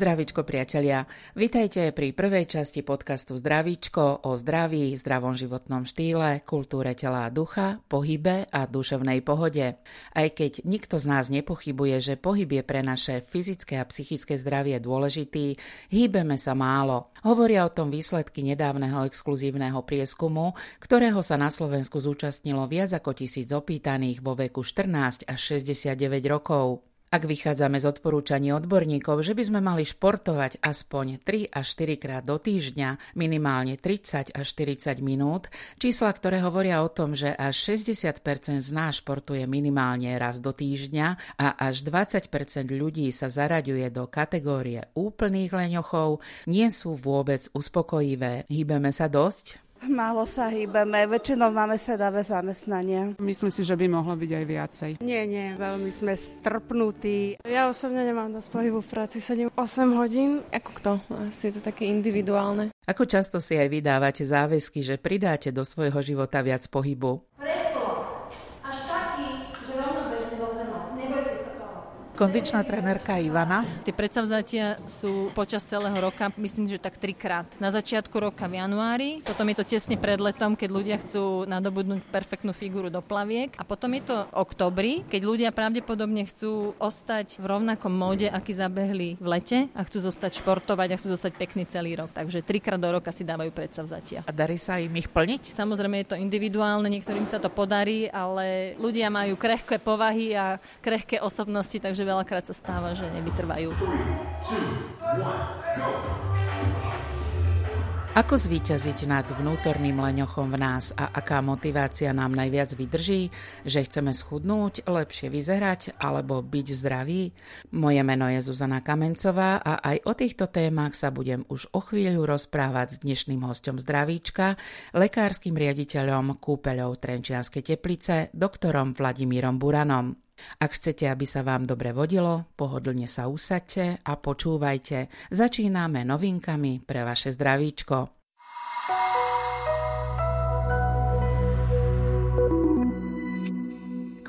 Zdravičko priatelia, vitajte pri prvej časti podcastu Zdravičko o zdraví, zdravom životnom štýle, kultúre tela a ducha, pohybe a duševnej pohode. Aj keď nikto z nás nepochybuje, že pohyb je pre naše fyzické a psychické zdravie dôležitý, hýbeme sa málo. Hovoria o tom výsledky nedávneho exkluzívneho prieskumu, ktorého sa na Slovensku zúčastnilo viac ako tisíc opýtaných vo veku 14 až 69 rokov. Ak vychádzame z odporúčaní odborníkov, že by sme mali športovať aspoň 3 až 4 krát do týždňa, minimálne 30 až 40 minút, čísla, ktoré hovoria o tom, že až 60% z nás športuje minimálne raz do týždňa a až 20% ľudí sa zaraďuje do kategórie úplných leňochov, nie sú vôbec uspokojivé. Hýbeme sa dosť? Málo sa hýbeme, väčšinou máme sedavé zamestnania. Myslím si, že by mohlo byť aj viacej. Nie, nie, veľmi sme strpnutí. Ja osobne nemám dosť pohybu v práci, 7-8 hodín. Ako kto? Asi je to také individuálne. Ako často si aj vydávate záväzky, že pridáte do svojho života viac pohybu? Kondičná trenérka Ivana. Tie predsavzatia sú počas celého roka, myslím, že tak trikrát. Na začiatku roka v januári, potom je to tesne pred letom, keď ľudia chcú nadobudnúť perfektnú figuru do plaviek a potom je to oktobri, keď ľudia pravdepodobne chcú ostať v rovnakom móde, aký zabehli v lete a chcú zostať športovať a chcú zostať pekný celý rok. Takže trikrát do roka si dávajú predsavzatia. A darí sa im ich plniť? Samozrejme je to individuálne, niektorým sa to podarí, ale ľudia majú krehké povahy a krehké osobnosti, takže veľakrát sa stáva, že nevytrvajú. Ako zvíťaziť nad vnútorným leňochom v nás a aká motivácia nám najviac vydrží, že chceme schudnúť, lepšie vyzerať alebo byť zdraví? Moje meno je Zuzana Kamencová a aj o týchto témach sa budem už o chvíľu rozprávať s dnešným hostom zdravíčka, lekárskym riaditeľom kúpeľov Trenčianskej teplice, doktorom Vladimírom Buranom. Ak chcete, aby sa vám dobre vodilo, pohodlne sa usadte a počúvajte. Začíname novinkami pre vaše zdravíčko.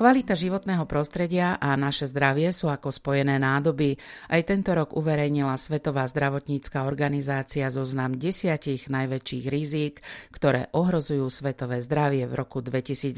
Kvalita životného prostredia a naše zdravie sú ako spojené nádoby. Aj tento rok uverejnila Svetová zdravotnícka organizácia zoznam desiatich najväčších rizík, ktoré ohrozujú svetové zdravie v roku 2019.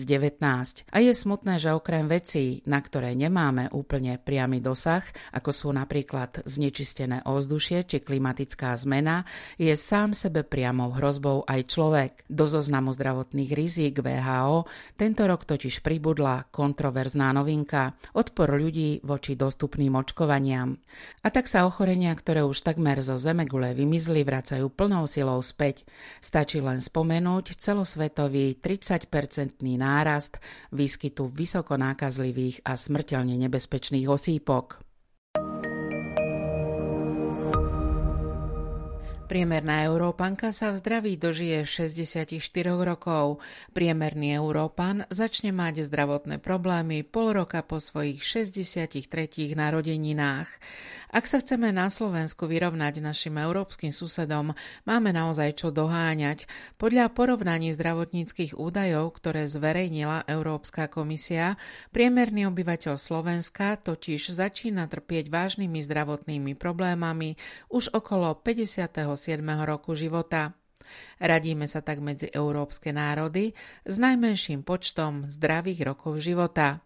A je smutné, že okrem vecí, na ktoré nemáme úplne priamy dosah, ako sú napríklad znečistené ovzdušie či klimatická zmena, je sám sebe priamou hrozbou aj človek. Do zoznamu zdravotných rizík VHO tento rok totiž pribudla kontroverzná novinka – odpor ľudí voči dostupným očkovaniam. A tak sa ochorenia, ktoré už takmer zo zemegule vymizli, vracajú plnou silou späť. Stačí len spomenúť celosvetový 30-percentný nárast výskytu vysoko nákazlivých a smrteľne nebezpečných osýpok. Priemerná Európanka sa v zdraví dožije 64 rokov. Priemerný Európan začne mať zdravotné problémy pol roka po svojich 63 narodeninách. Ak sa chceme na Slovensku vyrovnať našim európskym susedom, máme naozaj čo doháňať. Podľa porovnaní zdravotníckých údajov, ktoré zverejnila Európska komisia, priemerný obyvateľ Slovenska totiž začína trpieť vážnymi zdravotnými problémami už okolo 50 roku života. Radíme sa tak medzi európske národy s najmenším počtom zdravých rokov života.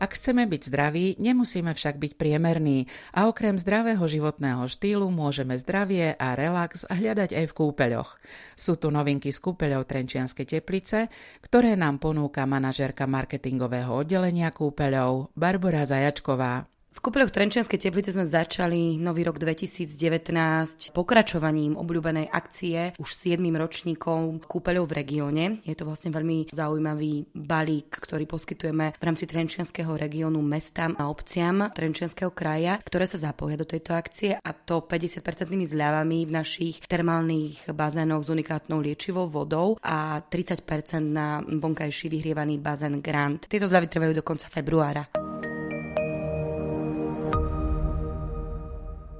Ak chceme byť zdraví, nemusíme však byť priemerní a okrem zdravého životného štýlu môžeme zdravie a relax hľadať aj v kúpeľoch. Sú tu novinky z kúpeľov Trenčianskej teplice, ktoré nám ponúka manažérka marketingového oddelenia kúpeľov Barbara Zajačková. V kúpeľoch Trenčianskej teplice sme začali nový rok 2019 pokračovaním obľúbenej akcie už 7. ročníkom kúpeľov v regióne. Je to vlastne veľmi zaujímavý balík, ktorý poskytujeme v rámci Trenčianského regiónu mestám a obciam Trenčianského kraja, ktoré sa zapoja do tejto akcie a to 50% zľavami v našich termálnych bazénoch s unikátnou liečivou vodou a 30% na vonkajší vyhrievaný bazén Grand. Tieto zľavy trvajú do konca februára.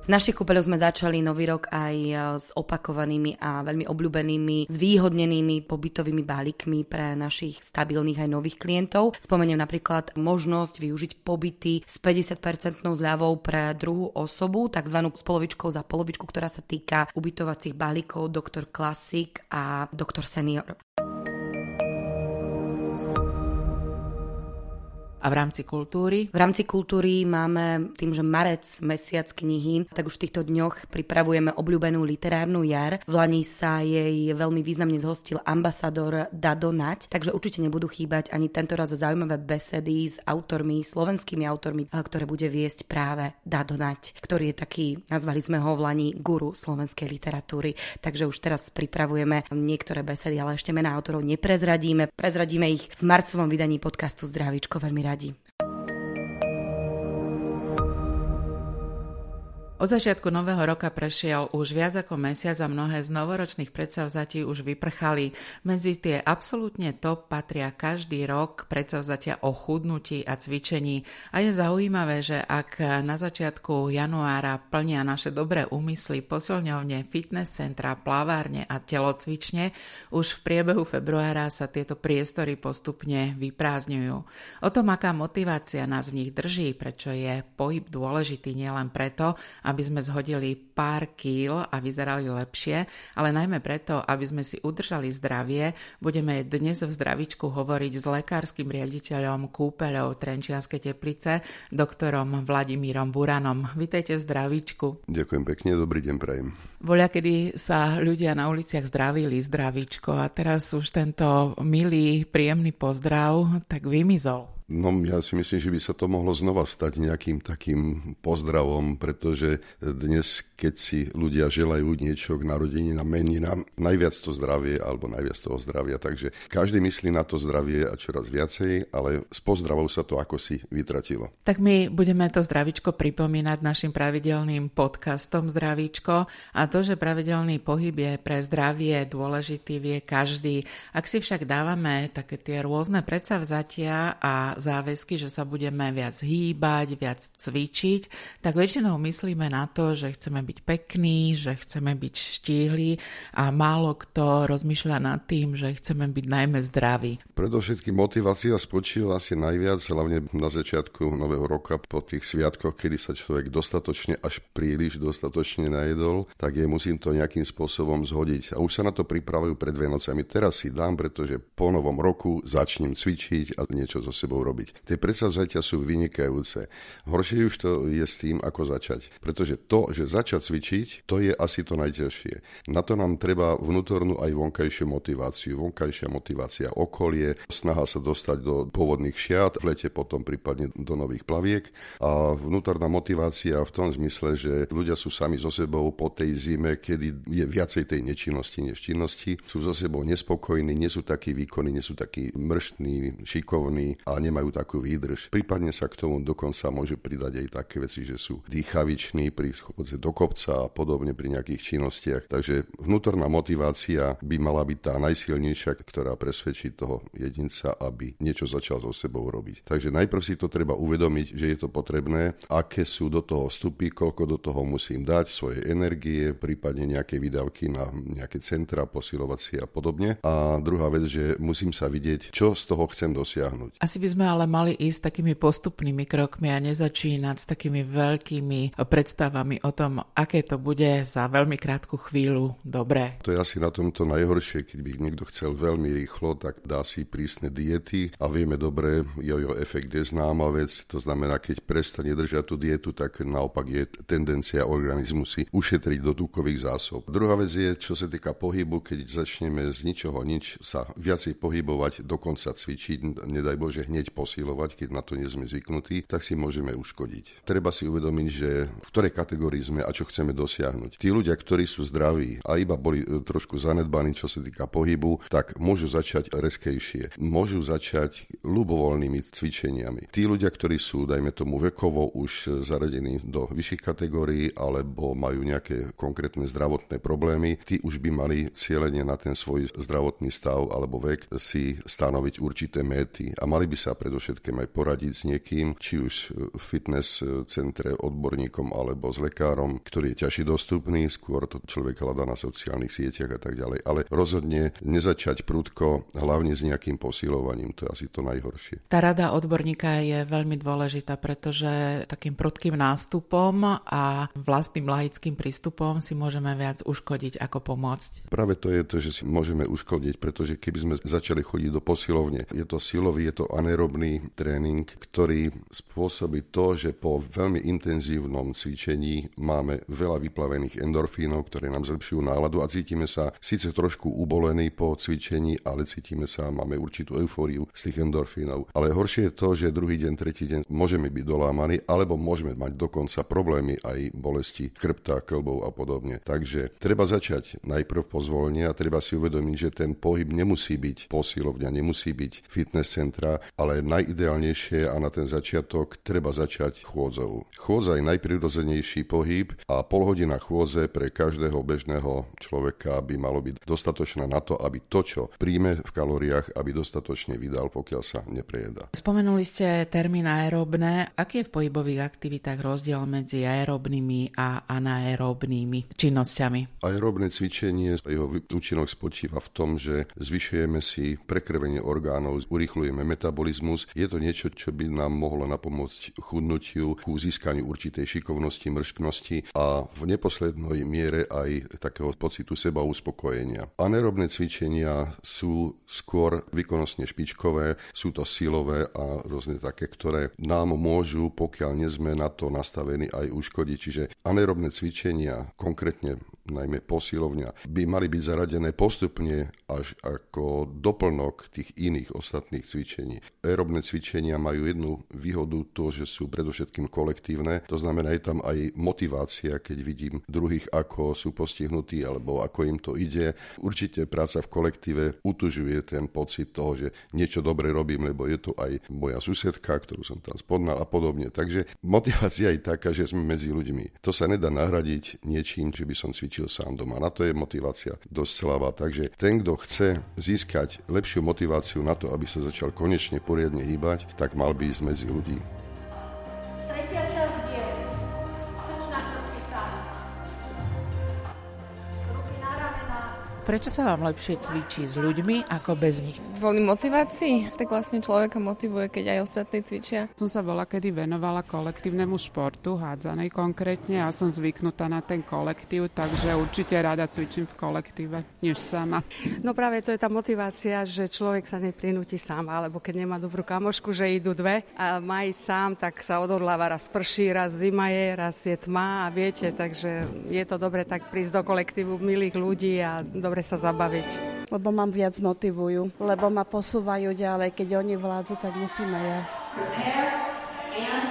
V našich kúpeľoch sme začali nový rok aj e, s opakovanými a veľmi obľúbenými, zvýhodnenými pobytovými balíkmi pre našich stabilných aj nových klientov. Spomeniem napríklad možnosť využiť pobyty s 50% zľavou pre druhú osobu, tzv. spolovičkou za polovičku, ktorá sa týka ubytovacích balíkov Dr. Classic a Dr. Senior. A v rámci kultúry? V rámci kultúry máme tým, že marec, mesiac knihy, tak už v týchto dňoch pripravujeme obľúbenú literárnu jar. V Lani sa jej veľmi významne zhostil ambasador Dado Nať, takže určite nebudú chýbať ani tento raz zaujímavé besedy s autormi, slovenskými autormi, ktoré bude viesť práve Dado Nať, ktorý je taký, nazvali sme ho v Lani guru slovenskej literatúry. Takže už teraz pripravujeme niektoré besedy, ale ešte mená autorov neprezradíme. Prezradíme ich v marcovom vydaní podcastu Zdravíčko veľmi radi. Od začiatku nového roka prešiel už viac ako mesiac a mnohé z novoročných predsavzatí už vyprchali. Medzi tie absolútne top patria každý rok predsavzatia o chudnutí a cvičení. A je zaujímavé, že ak na začiatku januára plnia naše dobré úmysly posilňovne, fitness centra, plavárne a telocvične, už v priebehu februára sa tieto priestory postupne vyprázdňujú. O tom, aká motivácia nás v nich drží, prečo je pohyb dôležitý nielen preto, aby sme zhodili pár kýl a vyzerali lepšie, ale najmä preto, aby sme si udržali zdravie, budeme dnes v zdravičku hovoriť s lekárskym riaditeľom kúpeľov Trenčianskej teplice, doktorom Vladimírom Buranom. Vítejte v zdravičku. Ďakujem pekne, dobrý deň prajem. Voľa, kedy sa ľudia na uliciach zdravili zdravičko a teraz už tento milý, príjemný pozdrav tak vymizol. No ja si myslím, že by sa to mohlo znova stať nejakým takým pozdravom, pretože dnes, keď si ľudia želajú niečo k narodení na meninám, najviac to zdravie alebo najviac toho zdravia. Takže každý myslí na to zdravie a čoraz viacej, ale s pozdravou sa to ako si vytratilo. Tak my budeme to zdravičko pripomínať našim pravidelným podcastom Zdravíčko a to, že pravidelný pohyb je pre zdravie dôležitý, vie každý. Ak si však dávame také tie rôzne predsavzatia a záväzky, že sa budeme viac hýbať, viac cvičiť, tak väčšinou myslíme na to, že chceme byť pekní, že chceme byť štíhli a málo kto rozmýšľa nad tým, že chceme byť najmä zdraví. Predovšetkým motivácia spočíva asi najviac, hlavne na začiatku nového roka po tých sviatkoch, kedy sa človek dostatočne až príliš dostatočne najedol, tak je musím to nejakým spôsobom zhodiť. A už sa na to pripravujú pred Vienocami. Teraz si dám, pretože po novom roku začnem cvičiť a niečo so sebou robiť. Tie predsavzatia sú vynikajúce. Horšie už to je s tým, ako začať. Pretože to, že začať cvičiť, to je asi to najťažšie. Na to nám treba vnútornú aj vonkajšiu motiváciu. Vonkajšia motivácia okolie, snaha sa dostať do pôvodných šiat, v lete potom prípadne do nových plaviek a vnútorná motivácia v tom zmysle, že ľudia sú sami so sebou po tej zime, kedy je viacej tej nečinnosti než činnosti, sú so sebou nespokojní, nie sú takí výkonní, nie sú takí mrštní, šikovní a nemajú takú výdrž. Prípadne sa k tomu dokonca môže pridať aj také veci, že sú dýchaviční pri schodze do kopca a podobne pri nejakých činnostiach. Takže vnútorná motivácia by mala byť tá najsilnejšia, ktorá presvedčí toho jedinca, aby niečo začal so sebou robiť. Takže najprv si to treba uvedomiť, že je to potrebné, aké sú do toho vstupy, koľko do toho musím dať, svoje energie, prípadne nejaké výdavky na nejaké centra posilovacie a podobne. A druhá vec, že musím sa vidieť, čo z toho chcem dosiahnuť. Asi by sme ale mali ísť takými postupnými krokmi a nezačínať s takými veľkými predstavami o tom, aké to bude za veľmi krátku chvíľu dobré. To je asi na tomto najhoršie, keď by niekto chcel veľmi rýchlo, tak dá si prísne diety a vieme dobre, jojo efekt je známa vec, to znamená, keď prestane držať tú dietu, tak naopak je tendencia organizmu si ušetriť do tukových zásob. Druhá vec je, čo sa týka pohybu, keď začneme z ničoho nič sa viacej pohybovať, dokonca cvičiť, nedaj Bože hneď posilovať, keď na to nie sme zvyknutí, tak si môžeme uškodiť. Treba si uvedomiť, že v ktorej kategórii sme a čo chceme dosiahnuť. Tí ľudia, ktorí sú zdraví a iba boli e, trošku zanedbaní, čo sa týka pohybu, tak môžu začať reskejšie. Môžu začať ľubovoľnými cvičeniami. Tí ľudia, ktorí sú, dajme tomu, vekovo už zaradení do vyšších kategórií alebo majú nejaké konkrétne zdravotné problémy, tí už by mali cieľenie na ten svoj zdravotný stav alebo vek si stanoviť určité méty a mali by sa predovšetkým aj poradiť s niekým, či už v fitness centre odborníkom alebo s lekárom, ktorý je ťažšie dostupný, skôr to človek hľadá na sociálnych sieťach a tak ďalej. Ale rozhodne nezačať prudko, hlavne s nejakým posilovaním, to je asi to najhoršie. Tá rada odborníka je veľmi dôležitá, pretože takým prudkým nástupom a vlastným laickým prístupom si môžeme viac uškodiť ako pomôcť. Práve to je to, že si môžeme uškodiť, pretože keby sme začali chodiť do posilovne, je to silový, je to anaerobný tréning, ktorý spôsobí to, že po veľmi intenzívnom cvičení máme veľa vyplavených endorfínov, ktoré nám zlepšujú náladu a cítime sa síce trošku ubolení po cvičení, ale cítime sa, máme určitú eufóriu z tých endorfínov. Ale horšie je to, že druhý deň, tretí deň môžeme byť dolámaní, alebo môžeme mať dokonca problémy aj bolesti chrbta, klbov a podobne. Takže treba začať najprv pozvolne a treba si uvedomiť, že ten pohyb nemusí byť posilovňa, nemusí byť fitness centra, ale najideálnejšie a na ten začiatok treba začať chôdzou. Chôdza je najprirodzenejší pohyb a pol hodina chôdze pre každého bežného človeka by malo byť dostatočná na to, aby to, čo príjme v kalóriách, aby dostatočne vydal, pokiaľ sa neprejedá. Spomenuli ste termín aerobné. Aký je v pohybových aktivitách rozdiel medzi aerobnými a anaerobnými činnosťami? Aerobné cvičenie, jeho účinok spočíva v tom, že zvyšujeme si prekrvenie orgánov, urychlujeme metabolizmus. Je to niečo, čo by nám mohlo napomôcť chudnutiu, ku získaniu určitej šikovnosti, mršknosti a v neposlednej miere aj takého pocitu seba uspokojenia. Anaerobné cvičenia sú skôr výkonnostne špičkové, sú to silové a rôzne také, ktoré nám môžu, pokiaľ nie sme na to nastavení, aj uškodiť. Čiže anaerobné cvičenia, konkrétne najmä posilovňa, by mali byť zaradené postupne až ako doplnok tých iných ostatných cvičení. Aerobné cvičenia majú jednu výhodu to, že sú predovšetkým kolektívne, to znamená, je tam aj motivácia, keď vidím druhých, ako sú postihnutí alebo ako im to ide. Určite práca v kolektíve utužuje ten pocit toho, že niečo dobre robím, lebo je to aj moja susedka, ktorú som tam spodnal a podobne. Takže motivácia je taká, že sme medzi ľuďmi. To sa nedá nahradiť niečím, že by som cvičil cvičil sám doma. Na to je motivácia dosť slabá. Takže ten, kto chce získať lepšiu motiváciu na to, aby sa začal konečne poriadne hýbať, tak mal by ísť medzi ľudí. Prečo sa vám lepšie cvičí s ľuďmi ako bez nich? Kvôli motivácii, tak vlastne človeka motivuje, keď aj ostatní cvičia. Som sa bola kedy venovala kolektívnemu športu, hádzanej konkrétne a som zvyknutá na ten kolektív, takže určite rada cvičím v kolektíve, než sama. No práve to je tá motivácia, že človek sa neprinúti sám, alebo keď nemá dobrú kamošku, že idú dve a má ísť sám, tak sa odhodláva, raz prší, raz zima je, raz je tma a viete, takže je to dobre tak prísť do kolektívu milých ľudí a dobre dobre sa zabaviť. Lebo mám viac motivujú, lebo ma posúvajú ďalej. Keď oni vládzu, tak musíme ja. Prepare and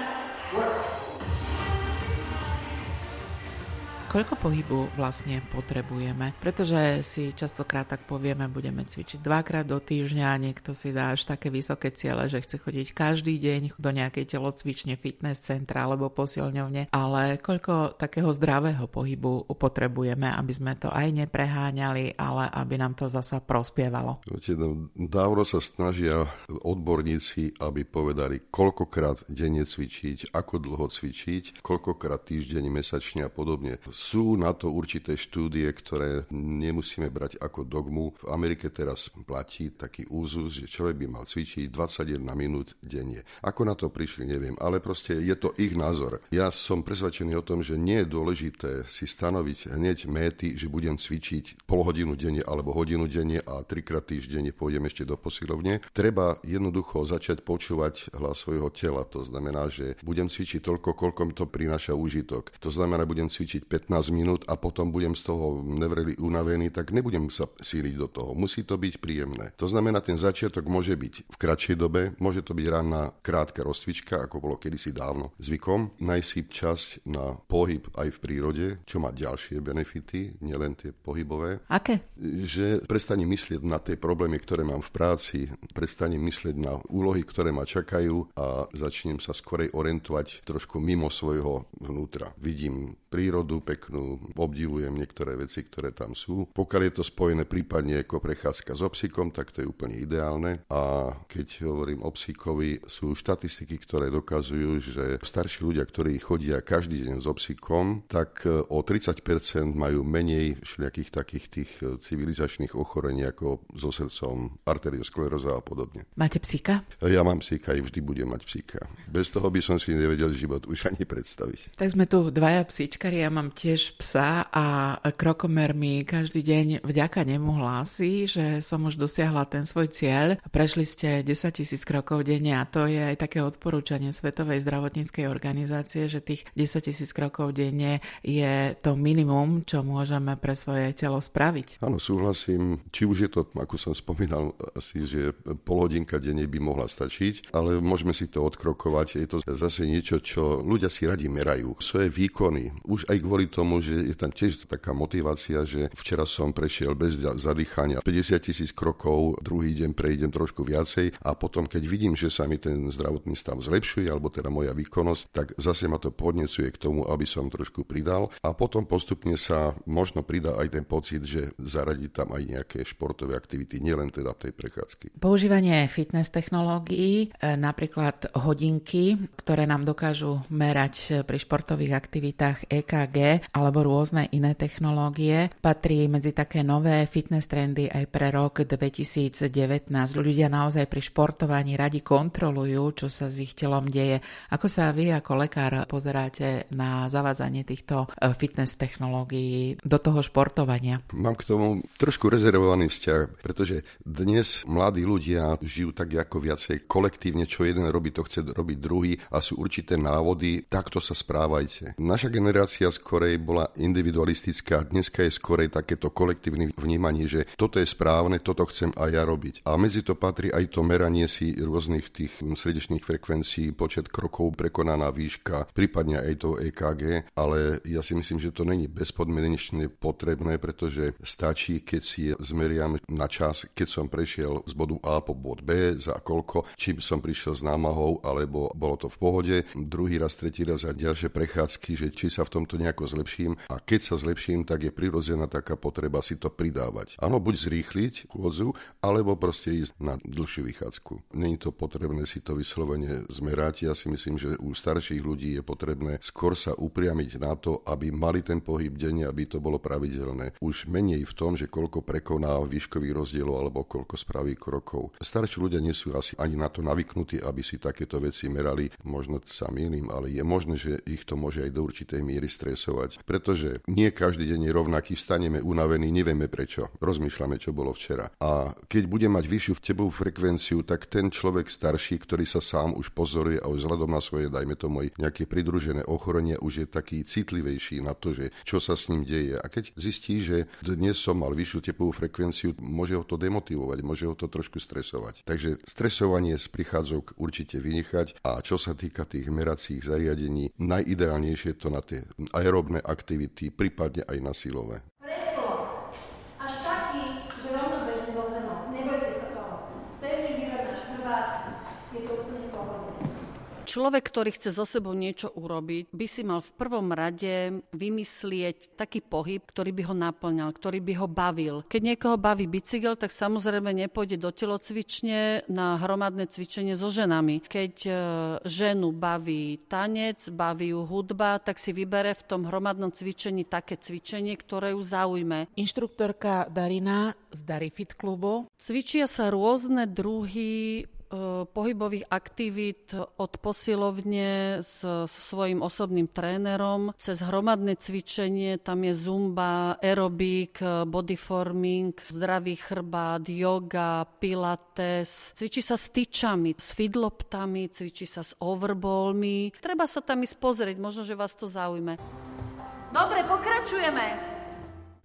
Koľko pohybu vlastne potrebujeme? Pretože si častokrát tak povieme, budeme cvičiť dvakrát do týždňa, niekto si dá až také vysoké ciele, že chce chodiť každý deň do nejakej telocvične, fitness centra alebo posilňovne, ale koľko takého zdravého pohybu potrebujeme, aby sme to aj nepreháňali, ale aby nám to zasa prospievalo. No, dávno sa snažia odborníci, aby povedali, koľkokrát denne cvičiť, ako dlho cvičiť, koľkokrát týždeň, mesačne a podobne sú na to určité štúdie, ktoré nemusíme brať ako dogmu. V Amerike teraz platí taký úzus, že človek by mal cvičiť 21 minút denne. Ako na to prišli, neviem, ale proste je to ich názor. Ja som presvedčený o tom, že nie je dôležité si stanoviť hneď méty, že budem cvičiť pol hodinu denne alebo hodinu denne a trikrát týždenne pôjdem ešte do posilovne. Treba jednoducho začať počúvať hlas svojho tela. To znamená, že budem cvičiť toľko, koľko mi to prináša úžitok. To znamená, budem cvičiť 15 15 minút a potom budem z toho nevreli unavený, tak nebudem sa síliť do toho. Musí to byť príjemné. To znamená, ten začiatok môže byť v kratšej dobe, môže to byť ranná krátka rozcvička, ako bolo kedysi dávno zvykom. Najsi časť na pohyb aj v prírode, čo má ďalšie benefity, nielen tie pohybové. Aké? Že prestanem myslieť na tie problémy, ktoré mám v práci, prestanem myslieť na úlohy, ktoré ma čakajú a začnem sa skorej orientovať trošku mimo svojho vnútra. Vidím prírodu, pek peknú, obdivujem niektoré veci, ktoré tam sú. Pokiaľ je to spojené prípadne ako prechádzka s obsikom, tak to je úplne ideálne. A keď hovorím o psíkovi, sú štatistiky, ktoré dokazujú, že starší ľudia, ktorí chodia každý deň s obsikom, tak e, o 30% majú menej všelijakých takých tých e, civilizačných ochorení ako so srdcom, arterioskleróza a podobne. Máte psíka? Ja mám psíka i vždy budem mať psíka. Bez toho by som si nevedel život už ani predstaviť. Tak sme tu dvaja psíčkari, ja mám tiež psa a krokomer mi každý deň vďaka nemu hlási, že som už dosiahla ten svoj cieľ. Prešli ste 10 tisíc krokov denne a to je aj také odporúčanie Svetovej zdravotníckej organizácie, že tých 10 tisíc krokov denne je to minimum, čo môžeme pre svoje telo spraviť. Áno, súhlasím. Či už je to, ako som spomínal, asi, že pol hodinka denne by mohla stačiť, ale môžeme si to odkrokovať. Je to zase niečo, čo ľudia si radi merajú. Svoje výkony. Už aj kvôli tomu, že je tam tiež taká motivácia, že včera som prešiel bez zadýchania 50 tisíc krokov, druhý deň prejdem trošku viacej a potom, keď vidím, že sa mi ten zdravotný stav zlepšuje, alebo teda moja výkonnosť, tak zase ma to podnecuje k tomu, aby som trošku pridal a potom postupne sa možno pridá aj ten pocit, že zaradiť tam aj nejaké športové aktivity, nielen teda tej prechádzky. Používanie fitness technológií, e, napríklad hodinky, ktoré nám dokážu merať pri športových aktivitách EKG alebo rôzne iné technológie, patrí medzi také nové fitness trendy aj pre rok 2019. Ľudia naozaj pri športovaní radi kontrolujú, čo sa s ich telom deje. Ako sa vy ako lekár pozeráte na zavádzanie týchto e, fitness technológií do toho športovania? Mám k tomu trošku rezervovaný vzťah, pretože dnes mladí ľudia žijú tak ako viacej kolektívne, čo jeden robí, to chce robiť druhý a sú určité návody, takto sa správajte. Naša generácia skorej bola individualistická, dneska je skorej takéto kolektívne vnímanie, že toto je správne, toto chcem aj ja robiť. A medzi to patrí aj to meranie si rôznych tých srdečných frekvencií, počet krokov, prekonaná výška, prípadne aj to EKG, ale ja si myslím, že to není bezpodmienečne potrebné, pretože stačí, keď si zmeriam na čas, keď som prešiel z bodu A po bod B, za koľko, či som prišiel s námahou, alebo bolo to v pohode. Druhý raz, tretí raz a ďalšie prechádzky, že či sa v tomto nejako zlepším. A keď sa zlepším, tak je prirodzená taká potreba si to pridávať. Áno, buď zrýchliť chôdzu, alebo proste ísť na dlhšiu vychádzku. Není to potrebné si to vyslovene zmerať. Ja si myslím, že u starších ľudí je potrebné skôr sa upriamiť na to, aby mali ten pohyb denne, aby to bolo pravidelné. Už menej v tom, že koľko prekoná výškových rozdielov alebo koľko spraví krokov. Starší ľudia nie sú asi ani na to navyknutí, aby si takéto veci merali. Možno sa milím, ale je možné, že ich to môže aj do určitej miery stresovať. Pretože nie každý deň je rovnaký, vstaneme unavení, nevieme prečo. Rozmýšľame, čo bolo včera. A keď bude mať vyššiu v tebou frekvenciu, tak ten človek starší, ktorý sa sám už pozoruje a už vzhľadom na svoje, dajme tomu nejaké pridružené ochorenie, už je taký citlivejší na to, že čo sa s ním deje. A keď zistí, že dnes som mal vyššiu tepovú frekvenciu, môže ho to demotivovať, môže ho to trošku stresovať. Takže stresovanie z prichádzok určite vynechať a čo sa týka tých meracích zariadení, najideálnejšie je to na tie aerobné aktivity, prípadne aj na silové. Človek, ktorý chce so sebou niečo urobiť, by si mal v prvom rade vymyslieť taký pohyb, ktorý by ho naplňal, ktorý by ho bavil. Keď niekoho baví bicykel, tak samozrejme nepôjde do telocvične na hromadné cvičenie so ženami. Keď e, ženu baví tanec, baví ju hudba, tak si vybere v tom hromadnom cvičení také cvičenie, ktoré ju zaujme. Inštruktorka Darina z Darifit klubu. Cvičia sa rôzne druhy pohybových aktivít od posilovne s, s svojím osobným trénerom, cez hromadné cvičenie, tam je zumba, aerobik, bodyforming, zdravý chrbát, yoga, pilates. Cvičí sa s tyčami, s fidloptami, cvičí sa s overballmi. Treba sa tam ísť pozrieť, možno, že vás to zaujme. Dobre, pokračujeme.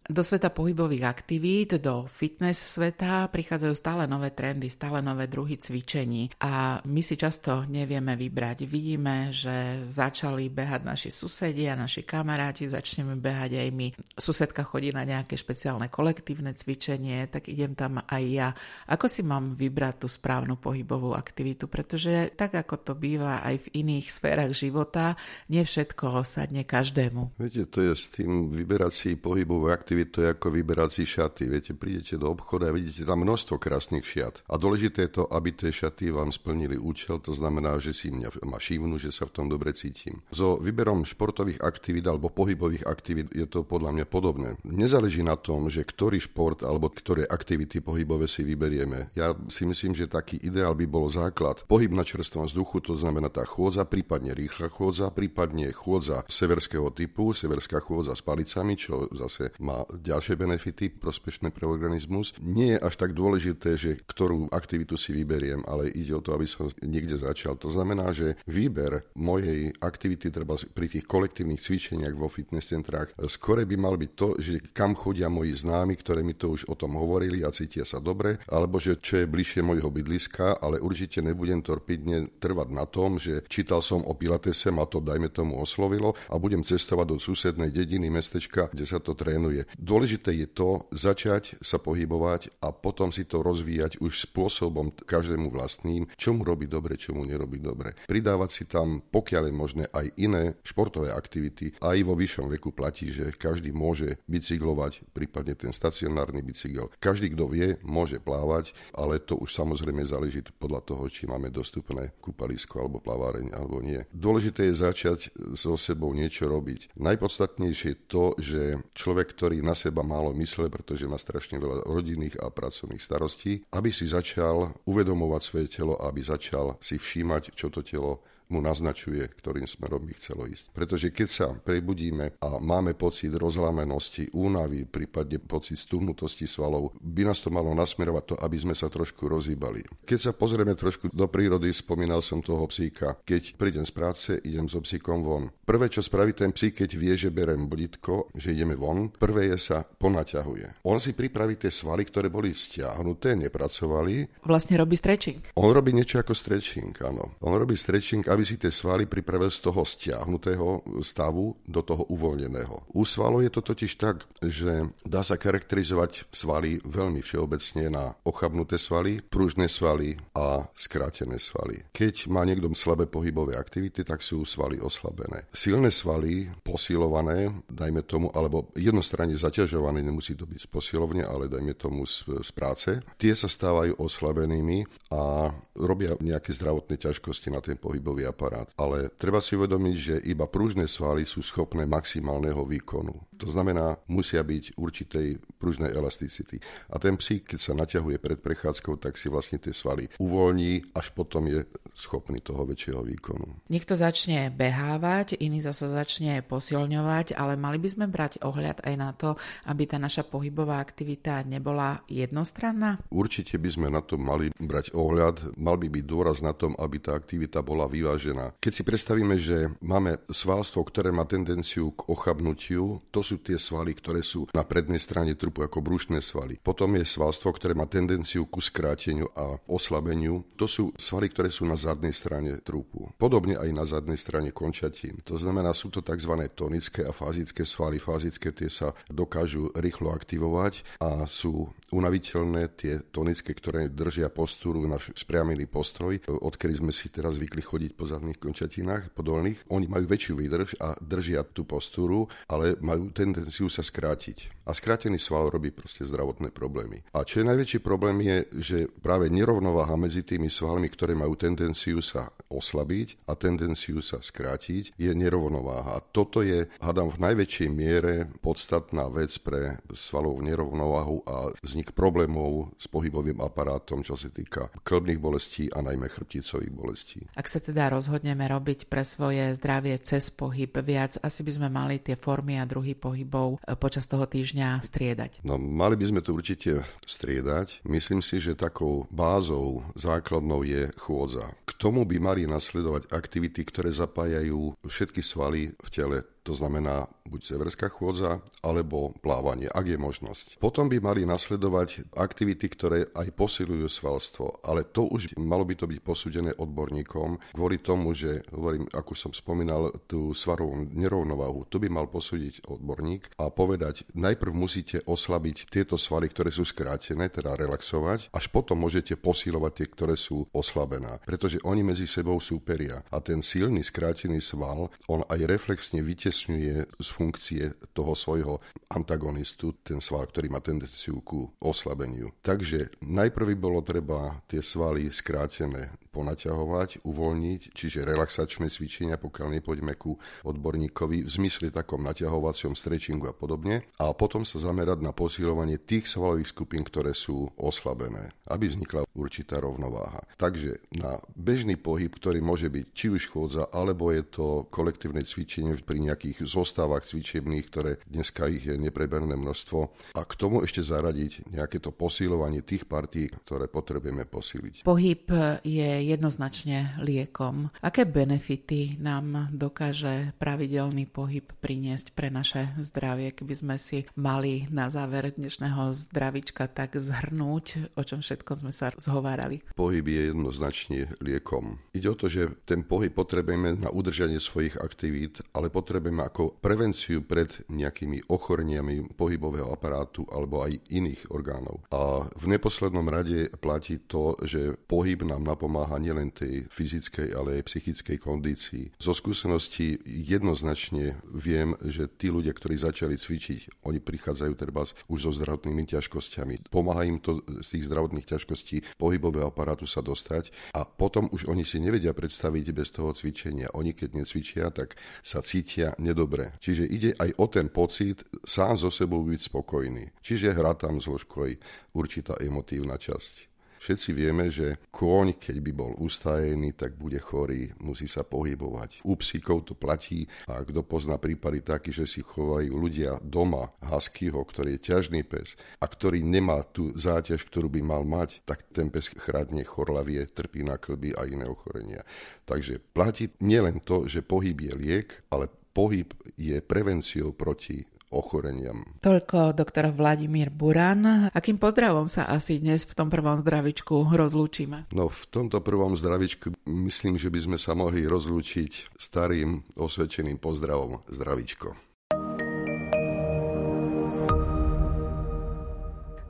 Do sveta pohybových aktivít, do fitness sveta prichádzajú stále nové trendy, stále nové druhy cvičení a my si často nevieme vybrať. Vidíme, že začali behať naši susedia, naši kamaráti, začneme behať aj my. Susedka chodí na nejaké špeciálne kolektívne cvičenie, tak idem tam aj ja. Ako si mám vybrať tú správnu pohybovú aktivitu? Pretože tak, ako to býva aj v iných sférach života, nie všetko sadne každému. Viete, to je s tým vyberať si pohybovú aktivitu aktivít to je ako vyberať si šaty. Viete, prídete do obchodu a vidíte tam množstvo krásnych šiat. A dôležité je to, aby tie šaty vám splnili účel, to znamená, že si mňa ma šívnu, že sa v tom dobre cítim. So výberom športových aktivít alebo pohybových aktivít je to podľa mňa podobné. Nezáleží na tom, že ktorý šport alebo ktoré aktivity pohybové si vyberieme. Ja si myslím, že taký ideál by bol základ. Pohyb na čerstvom vzduchu, to znamená tá chôdza, prípadne rýchla chôdza, prípadne chôdza severského typu, severská chôdza s palicami, čo zase má ďalšie benefity prospešné pre organizmus. Nie je až tak dôležité, že ktorú aktivitu si vyberiem, ale ide o to, aby som niekde začal. To znamená, že výber mojej aktivity treba pri tých kolektívnych cvičeniach vo fitness centrách skore by mal byť to, že kam chodia moji známi, ktoré mi to už o tom hovorili a cítia sa dobre, alebo že čo je bližšie mojho bydliska, ale určite nebudem torpidne trvať na tom, že čítal som o Pilatese, ma to dajme tomu oslovilo a budem cestovať do susednej dediny, mestečka, kde sa to trénuje. Dôležité je to začať sa pohybovať a potom si to rozvíjať už spôsobom každému vlastným, čo mu robí dobre, čo mu nerobí dobre. Pridávať si tam, pokiaľ je možné, aj iné športové aktivity. Aj vo vyššom veku platí, že každý môže bicyklovať, prípadne ten stacionárny bicykel. Každý, kto vie, môže plávať, ale to už samozrejme záleží podľa toho, či máme dostupné kúpalisko alebo plaváreň alebo nie. Dôležité je začať so sebou niečo robiť. Najpodstatnejšie je to, že človek, ktorý na seba málo mysle, pretože má strašne veľa rodinných a pracovných starostí, aby si začal uvedomovať svoje telo, aby začal si všímať, čo to telo mu naznačuje, ktorým smerom by chcelo ísť. Pretože keď sa prebudíme a máme pocit rozlamenosti, únavy, prípadne pocit stúhnutosti svalov, by nás to malo nasmerovať to, aby sme sa trošku rozhýbali. Keď sa pozrieme trošku do prírody, spomínal som toho psíka. Keď prídem z práce, idem so psíkom von. Prvé, čo spraví ten psík, keď vie, že berem blitko, že ideme von, prvé je sa ponaťahuje. On si pripraví tie svaly, ktoré boli stiahnuté, nepracovali. Vlastne robí stretching. On robí niečo ako stretching, áno. On robí stretching, aby si tie svaly pripravil z toho stiahnutého stavu do toho uvoľneného. U svalov je to totiž tak, že dá sa charakterizovať svaly veľmi všeobecne na ochabnuté svaly, pružné svaly a skrátené svaly. Keď má niekto slabé pohybové aktivity, tak sú svaly oslabené. Silné svaly, posilované, dajme tomu, alebo jednostranne zaťažované, nemusí to byť z posilovne, ale dajme tomu z, z práce, tie sa stávajú oslabenými a robia nejaké zdravotné ťažkosti na ten pohybový aparát. Ale treba si uvedomiť, že iba pružné svaly sú schopné maximálneho výkonu. To znamená, musia byť určitej pružnej elasticity. A ten psík, keď sa naťahuje pred prechádzkou, tak si vlastne tie svaly uvoľní, až potom je schopný toho väčšieho výkonu. Niekto začne behávať, iný zase začne posilňovať, ale mali by sme brať ohľad aj na to, aby tá naša pohybová aktivita nebola jednostranná? Určite by sme na to mali brať ohľad. Mal by byť dôraz na tom, aby tá aktivita bola vyvážená. Keď si predstavíme, že máme svalstvo, ktoré má tendenciu k ochabnutiu, to sú tie svaly, ktoré sú na prednej strane trupu ako brušné svaly. Potom je svalstvo, ktoré má tendenciu ku skráteniu a oslabeniu. To sú svaly, ktoré sú na zadnej strane trupu. Podobne aj na zadnej strane končatín. To znamená, sú to tzv. tonické a fázické svaly. Fázické tie sa dokážu rýchlo aktivovať a sú unaviteľné tie tonické, ktoré držia postúru, náš spriamený postroj, odkedy sme si teraz zvykli chodiť po zadných končatinách, po dolných. Oni majú väčšiu výdrž a držia tú postúru, ale majú tendenciu sa skrátiť. A skrátený sval robí proste zdravotné problémy. A čo je najväčší problém je, že práve nerovnováha medzi tými svalmi, ktoré majú tendenciu sa oslabiť a tendenciu sa skrátiť, je nerovnováha. A toto je, hádam, v najväčšej miere podstatná vec pre svalovú nerovnováhu a vznik problémov s pohybovým aparátom, čo sa týka klbných bolestí a najmä chrbticových bolestí. Ak sa teda rozhodneme robiť pre svoje zdravie cez pohyb viac, asi by sme mali tie formy a druhy pohybov e, počas toho týždňa striedať. No, mali by sme to určite striedať. Myslím si, že takou bázou základnou je chôdza. K tomu by mali nasledovať aktivity, ktoré zapájajú všetky svaly v tele to znamená buď severská chôdza, alebo plávanie, ak je možnosť. Potom by mali nasledovať aktivity, ktoré aj posilujú svalstvo, ale to už malo by to byť posúdené odborníkom kvôli tomu, že, hovorím, ako som spomínal, tú svarovú nerovnováhu, to by mal posúdiť odborník a povedať, najprv musíte oslabiť tieto svaly, ktoré sú skrátené, teda relaxovať, až potom môžete posilovať tie, ktoré sú oslabené. Pretože oni medzi sebou súperia a ten silný skrátený sval, on aj reflexne vytesňuje z funkcie toho svojho antagonistu, ten sval, ktorý má tendenciu ku oslabeniu. Takže najprv bolo treba tie svaly skrátené ponaťahovať, uvoľniť, čiže relaxačné cvičenia, pokiaľ nepôjdeme ku odborníkovi v zmysle takom naťahovacom stretchingu a podobne. A potom sa zamerať na posilovanie tých svalových skupín, ktoré sú oslabené, aby vznikla určitá rovnováha. Takže na bežný pohyb, ktorý môže byť či už chôdza, alebo je to kolektívne cvičenie pri nejakých zostávach cvičebných, ktoré dneska ich je nepreberné množstvo. A k tomu ešte zaradiť nejaké to posilovanie tých partí, ktoré potrebujeme posíliť. Pohyb je jednoznačne liekom. Aké benefity nám dokáže pravidelný pohyb priniesť pre naše zdravie, keby sme si mali na záver dnešného zdravička tak zhrnúť, o čom všetko sme sa zhovárali? Pohyb je jednoznačne liekom. Ide o to, že ten pohyb potrebujeme na udržanie svojich aktivít, ale potrebujeme ako prevenciu pred nejakými ochoreniami pohybového aparátu alebo aj iných orgánov. A v neposlednom rade platí to, že pohyb nám napomáha pomáha nielen tej fyzickej, ale aj psychickej kondícii. Zo skúseností jednoznačne viem, že tí ľudia, ktorí začali cvičiť, oni prichádzajú treba už so zdravotnými ťažkosťami. Pomáha im to z tých zdravotných ťažkostí pohybového aparátu sa dostať a potom už oni si nevedia predstaviť bez toho cvičenia. Oni keď necvičia, tak sa cítia nedobre. Čiže ide aj o ten pocit sám so sebou byť spokojný. Čiže hrá tam zložku aj určitá emotívna časť. Všetci vieme, že kôň, keď by bol ustajený, tak bude chorý, musí sa pohybovať. U psíkov to platí a kto pozná prípady taký, že si chovajú ľudia doma huskyho, ktorý je ťažný pes a ktorý nemá tú záťaž, ktorú by mal mať, tak ten pes chradne, chorlavie, trpí na klby a iné ochorenia. Takže platí nielen to, že pohyb je liek, ale pohyb je prevenciou proti ochoreniam. Toľko doktor Vladimír Buran. Akým pozdravom sa asi dnes v tom prvom zdravičku rozlúčime? No v tomto prvom zdravičku myslím, že by sme sa mohli rozlúčiť starým osvedčeným pozdravom zdravičko.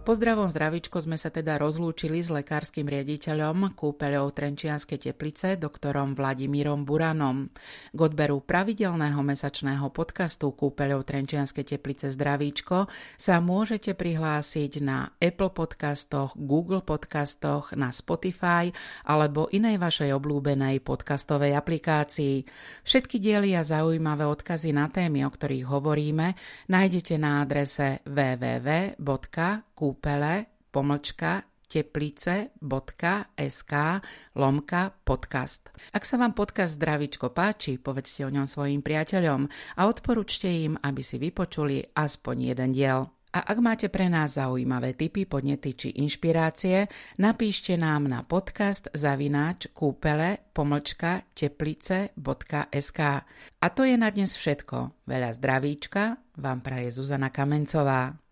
Pozdravom zdravičko sme sa teda rozlúčili s lekárskym riaditeľom kúpeľov Trenčianskej teplice, doktorom Vladimírom Buranom. K odberu pravidelného mesačného podcastu kúpeľov Trenčianskej teplice Zdravíčko sa môžete prihlásiť na Apple podcastoch, Google podcastoch, na Spotify alebo inej vašej obľúbenej podcastovej aplikácii. Všetky diely a zaujímavé odkazy na témy, o ktorých hovoríme, nájdete na adrese www.kúpeľov kúpele, pomlčka, teplice.sk lomka podcast. Ak sa vám podcast Zdravičko páči, povedzte o ňom svojim priateľom a odporúčte im, aby si vypočuli aspoň jeden diel. A ak máte pre nás zaujímavé tipy, podnety či inšpirácie, napíšte nám na podcast zavináč kúpele pomlčka teplice.sk. A to je na dnes všetko. Veľa zdravíčka vám praje Zuzana Kamencová.